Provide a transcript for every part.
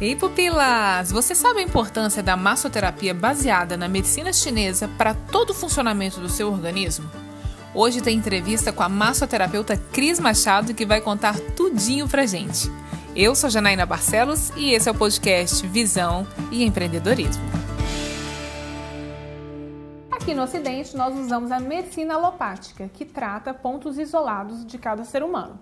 Ei, pupilas! Você sabe a importância da massoterapia baseada na medicina chinesa para todo o funcionamento do seu organismo? Hoje tem entrevista com a massoterapeuta Cris Machado que vai contar tudinho pra gente. Eu sou Janaína Barcelos e esse é o podcast Visão e Empreendedorismo. Aqui no Ocidente, nós usamos a medicina alopática, que trata pontos isolados de cada ser humano.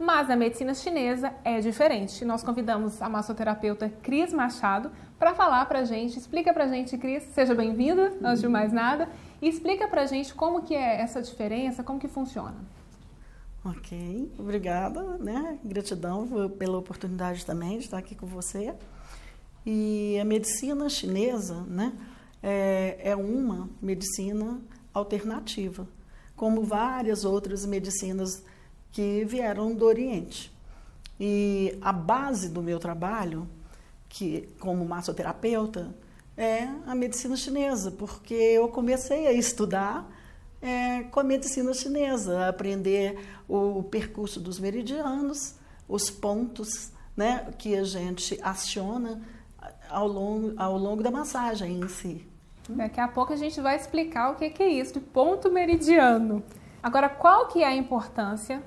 Mas a medicina chinesa é diferente. Nós convidamos a massoterapeuta Cris Machado para falar para a gente. Explica para a gente, Cris, seja bem-vinda, antes de mais nada, e explica para a gente como que é essa diferença, como que funciona. Ok, obrigada, né? Gratidão pela oportunidade também de estar aqui com você. E a medicina chinesa, né, é, é uma medicina alternativa, como várias outras medicinas que vieram do Oriente. E a base do meu trabalho, que como massoterapeuta, é a medicina chinesa, porque eu comecei a estudar é, com a medicina chinesa, a aprender o percurso dos meridianos, os pontos né, que a gente aciona ao longo, ao longo da massagem em si. Daqui a pouco a gente vai explicar o que é isso de ponto meridiano. Agora, qual que é a importância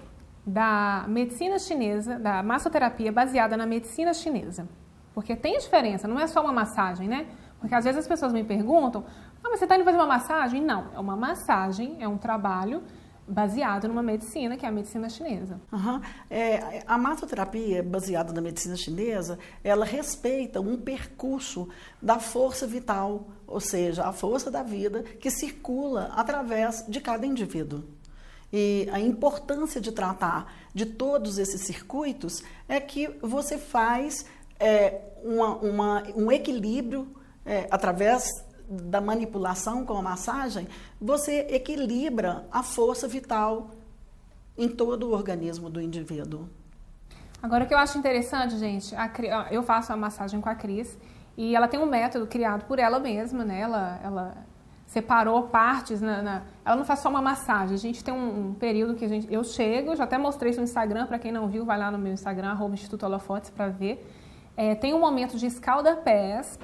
da medicina chinesa, da massoterapia baseada na medicina chinesa. Porque tem diferença, não é só uma massagem, né? Porque às vezes as pessoas me perguntam: ah, mas você está indo fazer uma massagem? Não, é uma massagem, é um trabalho baseado numa medicina, que é a medicina chinesa. Uhum. É, a massoterapia baseada na medicina chinesa, ela respeita um percurso da força vital, ou seja, a força da vida que circula através de cada indivíduo. E a importância de tratar de todos esses circuitos é que você faz é, uma, uma, um equilíbrio é, através da manipulação com a massagem, você equilibra a força vital em todo o organismo do indivíduo. Agora, o que eu acho interessante, gente, a, eu faço a massagem com a Cris e ela tem um método criado por ela mesma, né? Ela, ela separou partes. Na, na, ela não faz só uma massagem. A gente tem um, um, período que a gente, eu chego, já até mostrei isso no Instagram, para quem não viu, vai lá no meu Instagram, arroba Instituto Holofotes, para ver. É, tem um momento de escalda-pés,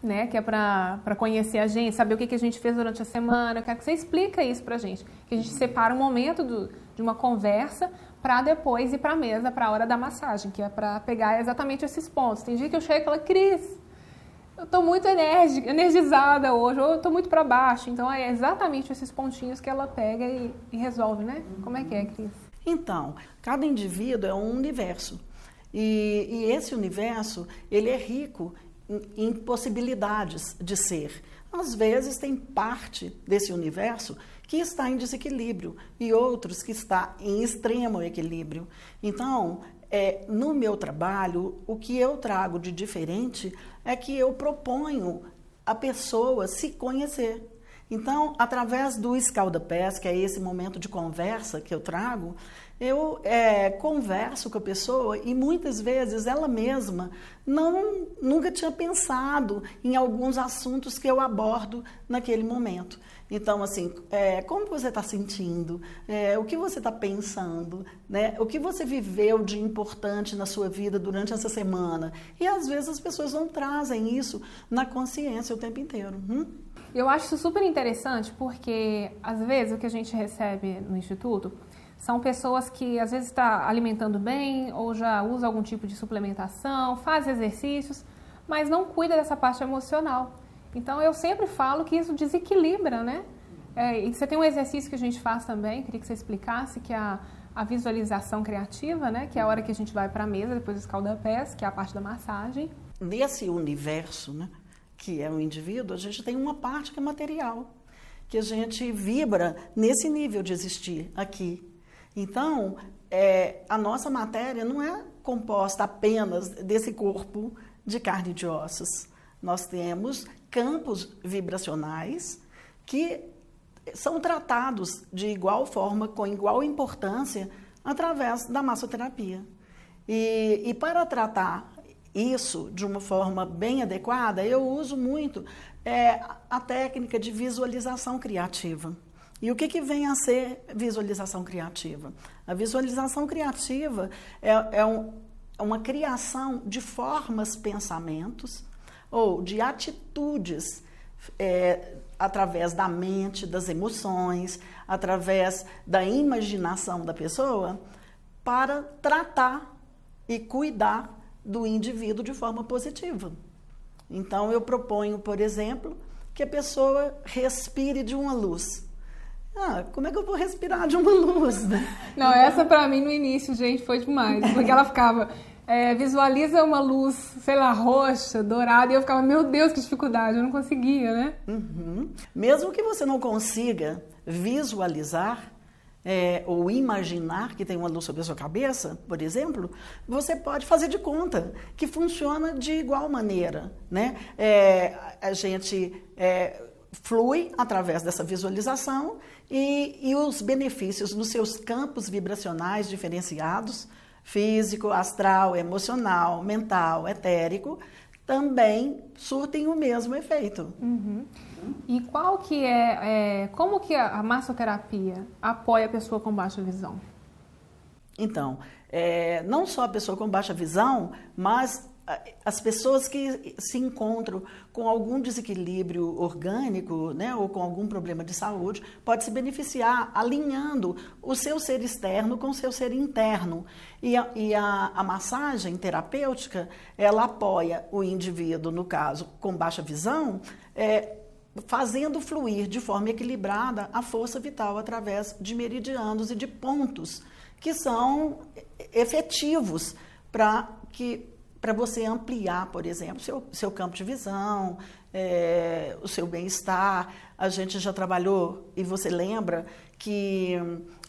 né, que é para conhecer a gente, saber o que, que a gente fez durante a semana. Eu quero que você explique isso para a gente. Que a gente separa um momento do, de uma conversa para depois ir para a mesa, para a hora da massagem, que é para pegar exatamente esses pontos. Tem dia que eu chego e falo, Cris, eu estou muito energizada hoje, ou eu estou muito para baixo. Então, é exatamente esses pontinhos que ela pega e, e resolve, né? Como é que é, Cris? Então, cada indivíduo é um universo. E, e esse universo, ele é rico em, em possibilidades de ser. Às vezes, tem parte desse universo que está em desequilíbrio e outros que está em extremo equilíbrio. Então, é, no meu trabalho, o que eu trago de diferente é que eu proponho a pessoa se conhecer. Então, através do escalda-pés, que é esse momento de conversa que eu trago, eu é, converso com a pessoa e muitas vezes ela mesma não nunca tinha pensado em alguns assuntos que eu abordo naquele momento. Então, assim, é, como você está sentindo? É, o que você está pensando? Né? O que você viveu de importante na sua vida durante essa semana? E às vezes as pessoas não trazem isso na consciência o tempo inteiro. Hum? Eu acho isso super interessante porque, às vezes, o que a gente recebe no Instituto são pessoas que às vezes está alimentando bem ou já usa algum tipo de suplementação, faz exercícios, mas não cuida dessa parte emocional. Então eu sempre falo que isso desequilibra, né? É, e você tem um exercício que a gente faz também, queria que você explicasse, que é a, a visualização criativa, né? Que é a hora que a gente vai para a mesa, depois escalda pés, que é a parte da massagem. Nesse universo, né? Que é o indivíduo, a gente tem uma parte que é material, que a gente vibra nesse nível de existir aqui. Então, é, a nossa matéria não é composta apenas desse corpo de carne e de ossos. Nós temos campos vibracionais que são tratados de igual forma, com igual importância, através da massoterapia. E, e para tratar isso de uma forma bem adequada, eu uso muito é, a técnica de visualização criativa. E o que, que vem a ser visualização criativa? A visualização criativa é, é, um, uma criação de formas, pensamentos ou de atitudes é, através da mente, das emoções, através da imaginação da pessoa, para tratar e cuidar do indivíduo de forma positiva. Então, eu proponho, por exemplo, que a pessoa respire de uma luz. Ah, como é que eu vou respirar de uma luz, né? Não, essa para mim no início, gente, foi demais. Porque ela ficava, é, visualiza uma luz, sei lá, roxa, dourada, e eu ficava, meu Deus, que dificuldade, eu não conseguia, né? Uhum. Mesmo que você não consiga visualizar, é, ou imaginar que tem uma luz sobre a sua cabeça, por exemplo, você pode fazer de conta que funciona de igual maneira. Né? É, a gente é, flui através dessa visualização e, e os benefícios nos seus campos vibracionais diferenciados físico, astral, emocional, mental, etérico também surtem o mesmo efeito. Uhum. E qual que é, é, como que a massoterapia apoia a pessoa com baixa visão? Então, é, não só a pessoa com baixa visão, mas as pessoas que se encontram com algum desequilíbrio orgânico, né, ou com algum problema de saúde, pode se beneficiar alinhando o seu ser externo com o seu ser interno. E a, e a, a massagem terapêutica, ela apoia o indivíduo, no caso, com baixa visão, é, fazendo fluir de forma equilibrada a força vital através de meridianos e de pontos que são efetivos para que para você ampliar, por exemplo, seu, seu campo de visão, é, o seu bem-estar. A gente já trabalhou, e você lembra que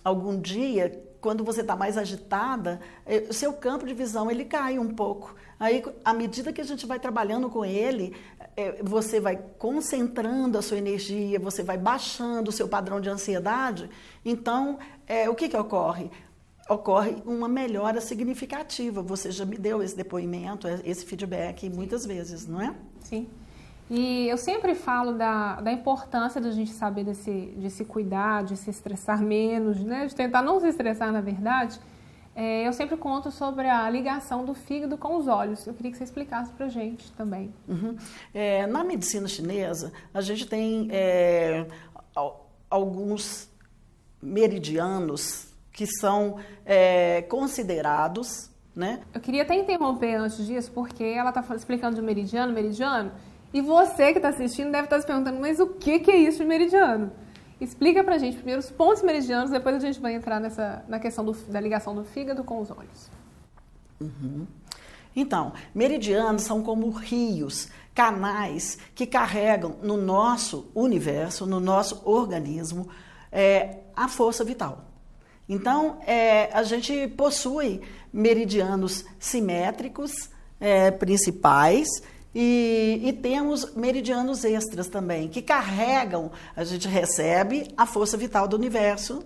algum dia, quando você está mais agitada, é, o seu campo de visão ele cai um pouco. Aí, à medida que a gente vai trabalhando com ele, é, você vai concentrando a sua energia, você vai baixando o seu padrão de ansiedade. Então, é, o que, que ocorre? Ocorre uma melhora significativa. Você já me deu esse depoimento, esse feedback muitas vezes, não é? Sim. E eu sempre falo da, da importância da gente saber desse, de se cuidar, de se estressar menos, né? de tentar não se estressar, na verdade é, eu sempre conto sobre a ligação do fígado com os olhos. Eu queria que você explicasse para gente também. Uhum. É, na medicina chinesa, a gente tem é, alguns meridianos que são é, considerados. Né? Eu queria até interromper antes disso, porque ela está explicando de meridiano, meridiano, e você que está assistindo deve estar tá se perguntando, mas o que, que é isso de meridiano? Explica pra gente primeiro os pontos meridianos, depois a gente vai entrar nessa, na questão do, da ligação do fígado com os olhos. Uhum. Então, meridianos são como rios, canais que carregam no nosso universo, no nosso organismo, é, a força vital. Então, é, a gente possui meridianos simétricos é, principais e, e, temos meridianos extras também, que carregam, a gente recebe a força vital do universo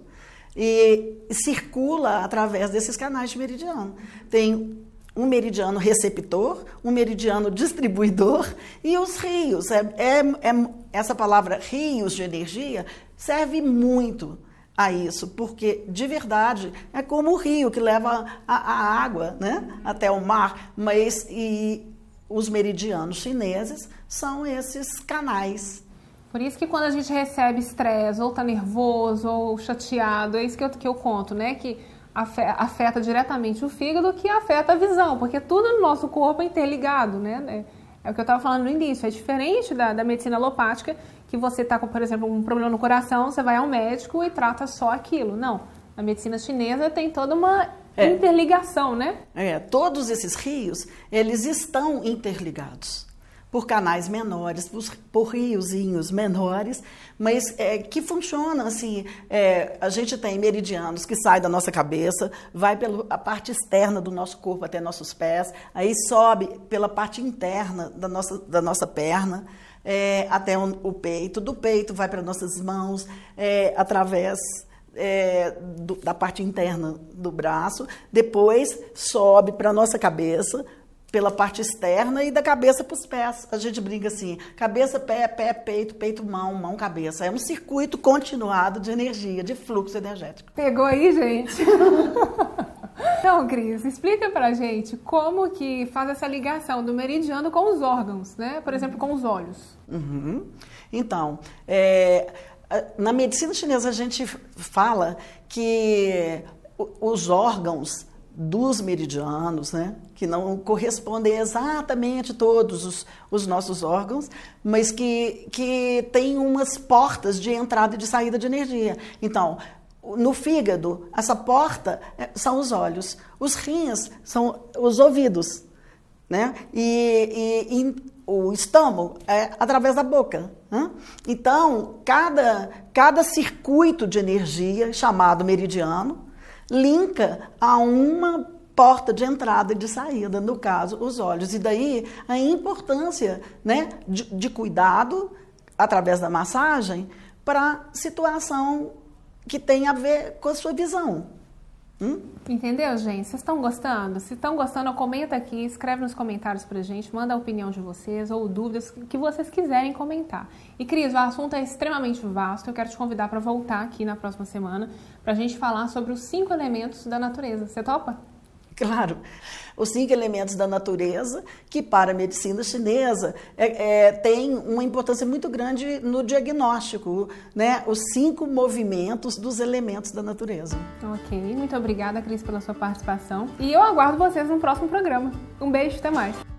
e circula através desses canais de meridiano. Tem um meridiano receptor, um meridiano distribuidor e os rios. É, é, é, essa palavra rios de energia serve muito a isso, porque de verdade é como o rio que leva a, a água né, até o mar, mas e, os meridianos chineses são esses canais. Por isso que quando a gente recebe estresse, ou tá nervoso, ou chateado, é isso que eu, que eu conto, né? Que afeta diretamente o fígado, que afeta a visão, porque tudo no nosso corpo é interligado, né? É, o que eu estava falando no início, é diferente da, da medicina alopática, que você está com, por exemplo, um problema no coração, você vai ao médico e trata só aquilo. Não, a medicina chinesa tem toda uma é. interligação, né? É, todos esses rios, eles estão interligados por canais menores, por, por riozinhos menores, mas é, que funcionam assim. É, a gente tem meridianos que saem da nossa cabeça, vai pela parte externa do nosso corpo até nossos pés, aí sobe pela parte interna da nossa, da nossa perna. É, até o, o, peito, do peito vai para nossas mãos, é, através é, do, da parte interna do braço, depois sobe para a nossa cabeça, pela parte externa e da cabeça para os pés. A gente brinca assim: cabeça, pé, pé, peito, peito, mão, mão, cabeça. É um circuito continuado de energia, de fluxo energético. Pegou aí, gente? Então, Cris, explica pra gente como que faz essa ligação do meridiano com os órgãos, né? Por exemplo, com os olhos. Uhum. Então, é, na medicina chinesa a gente fala que os órgãos dos meridianos, né, que não correspondem exatamente todos os, os, nossos órgãos, mas que, que tem umas portas de entrada e de saída de energia. Então, no fígado, essa porta é, são os olhos, os rins são os ouvidos, né? E, e, e o estômago é através da boca. Né? Então, cada, cada circuito de energia, chamado meridiano, linka a uma porta de entrada e de saída, no caso, os olhos. E daí a importância né, de, de cuidado através da massagem para situação que tem a ver com a sua visão. Hum? Entendeu, gente? Vocês estão gostando? Se estão gostando, comenta aqui, escreve nos comentários pra gente, manda a opinião de vocês ou dúvidas que vocês quiserem comentar. E Cris, o assunto é extremamente vasto, eu quero te convidar para voltar aqui na próxima semana pra gente falar sobre os cinco elementos da natureza. Você topa? Claro, os cinco elementos da natureza, que para a medicina chinesa é, é, tem uma importância muito grande no diagnóstico, né? Os cinco movimentos dos elementos da natureza. Ok, muito obrigada, Cris, pela sua participação. E eu aguardo vocês no próximo programa. Um beijo, até mais.